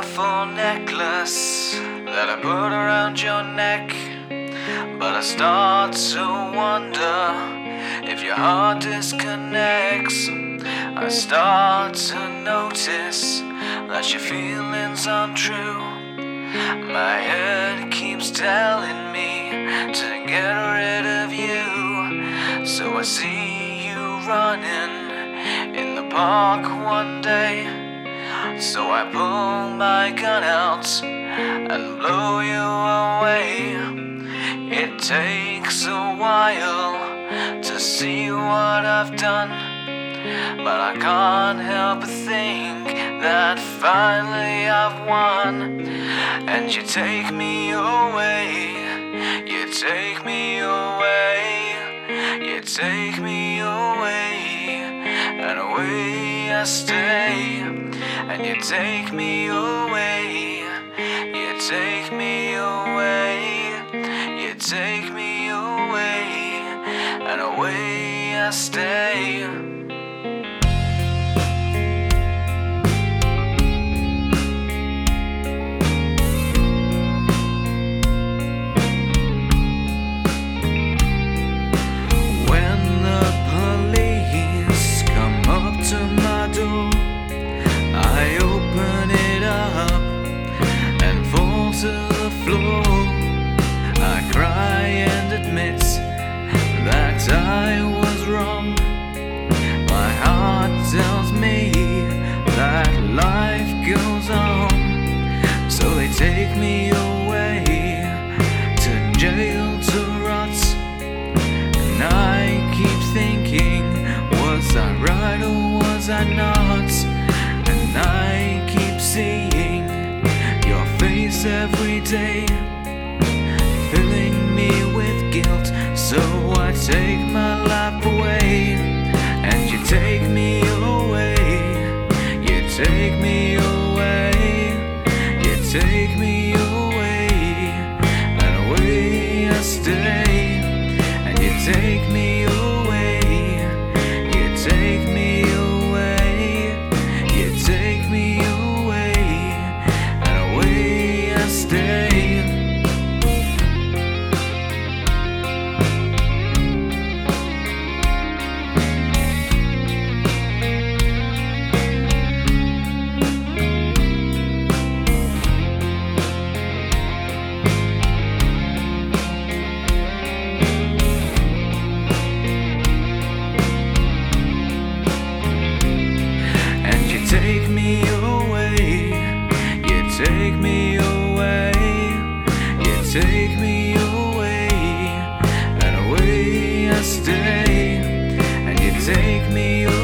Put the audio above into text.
beautiful necklace that I put around your neck. But I start to wonder if your heart disconnects. I start to notice that your feelings aren't true. My head keeps telling me to get rid of you. So I see you running in the park one day. So I pull my gun out and blow you away. It takes a while to see what I've done, but I can't help but think that finally I've won. And you take me away, you take me away, you take me away, and away I stay and you take me away. You take me away. You take me away, and away I stay. Take me away to jail to rot. And I keep thinking, was I right or was I not? And I keep seeing your face every day, filling me with guilt. So I take my you take me away. Take me away. You take me away. You take me away. And away I stay. And you take me away.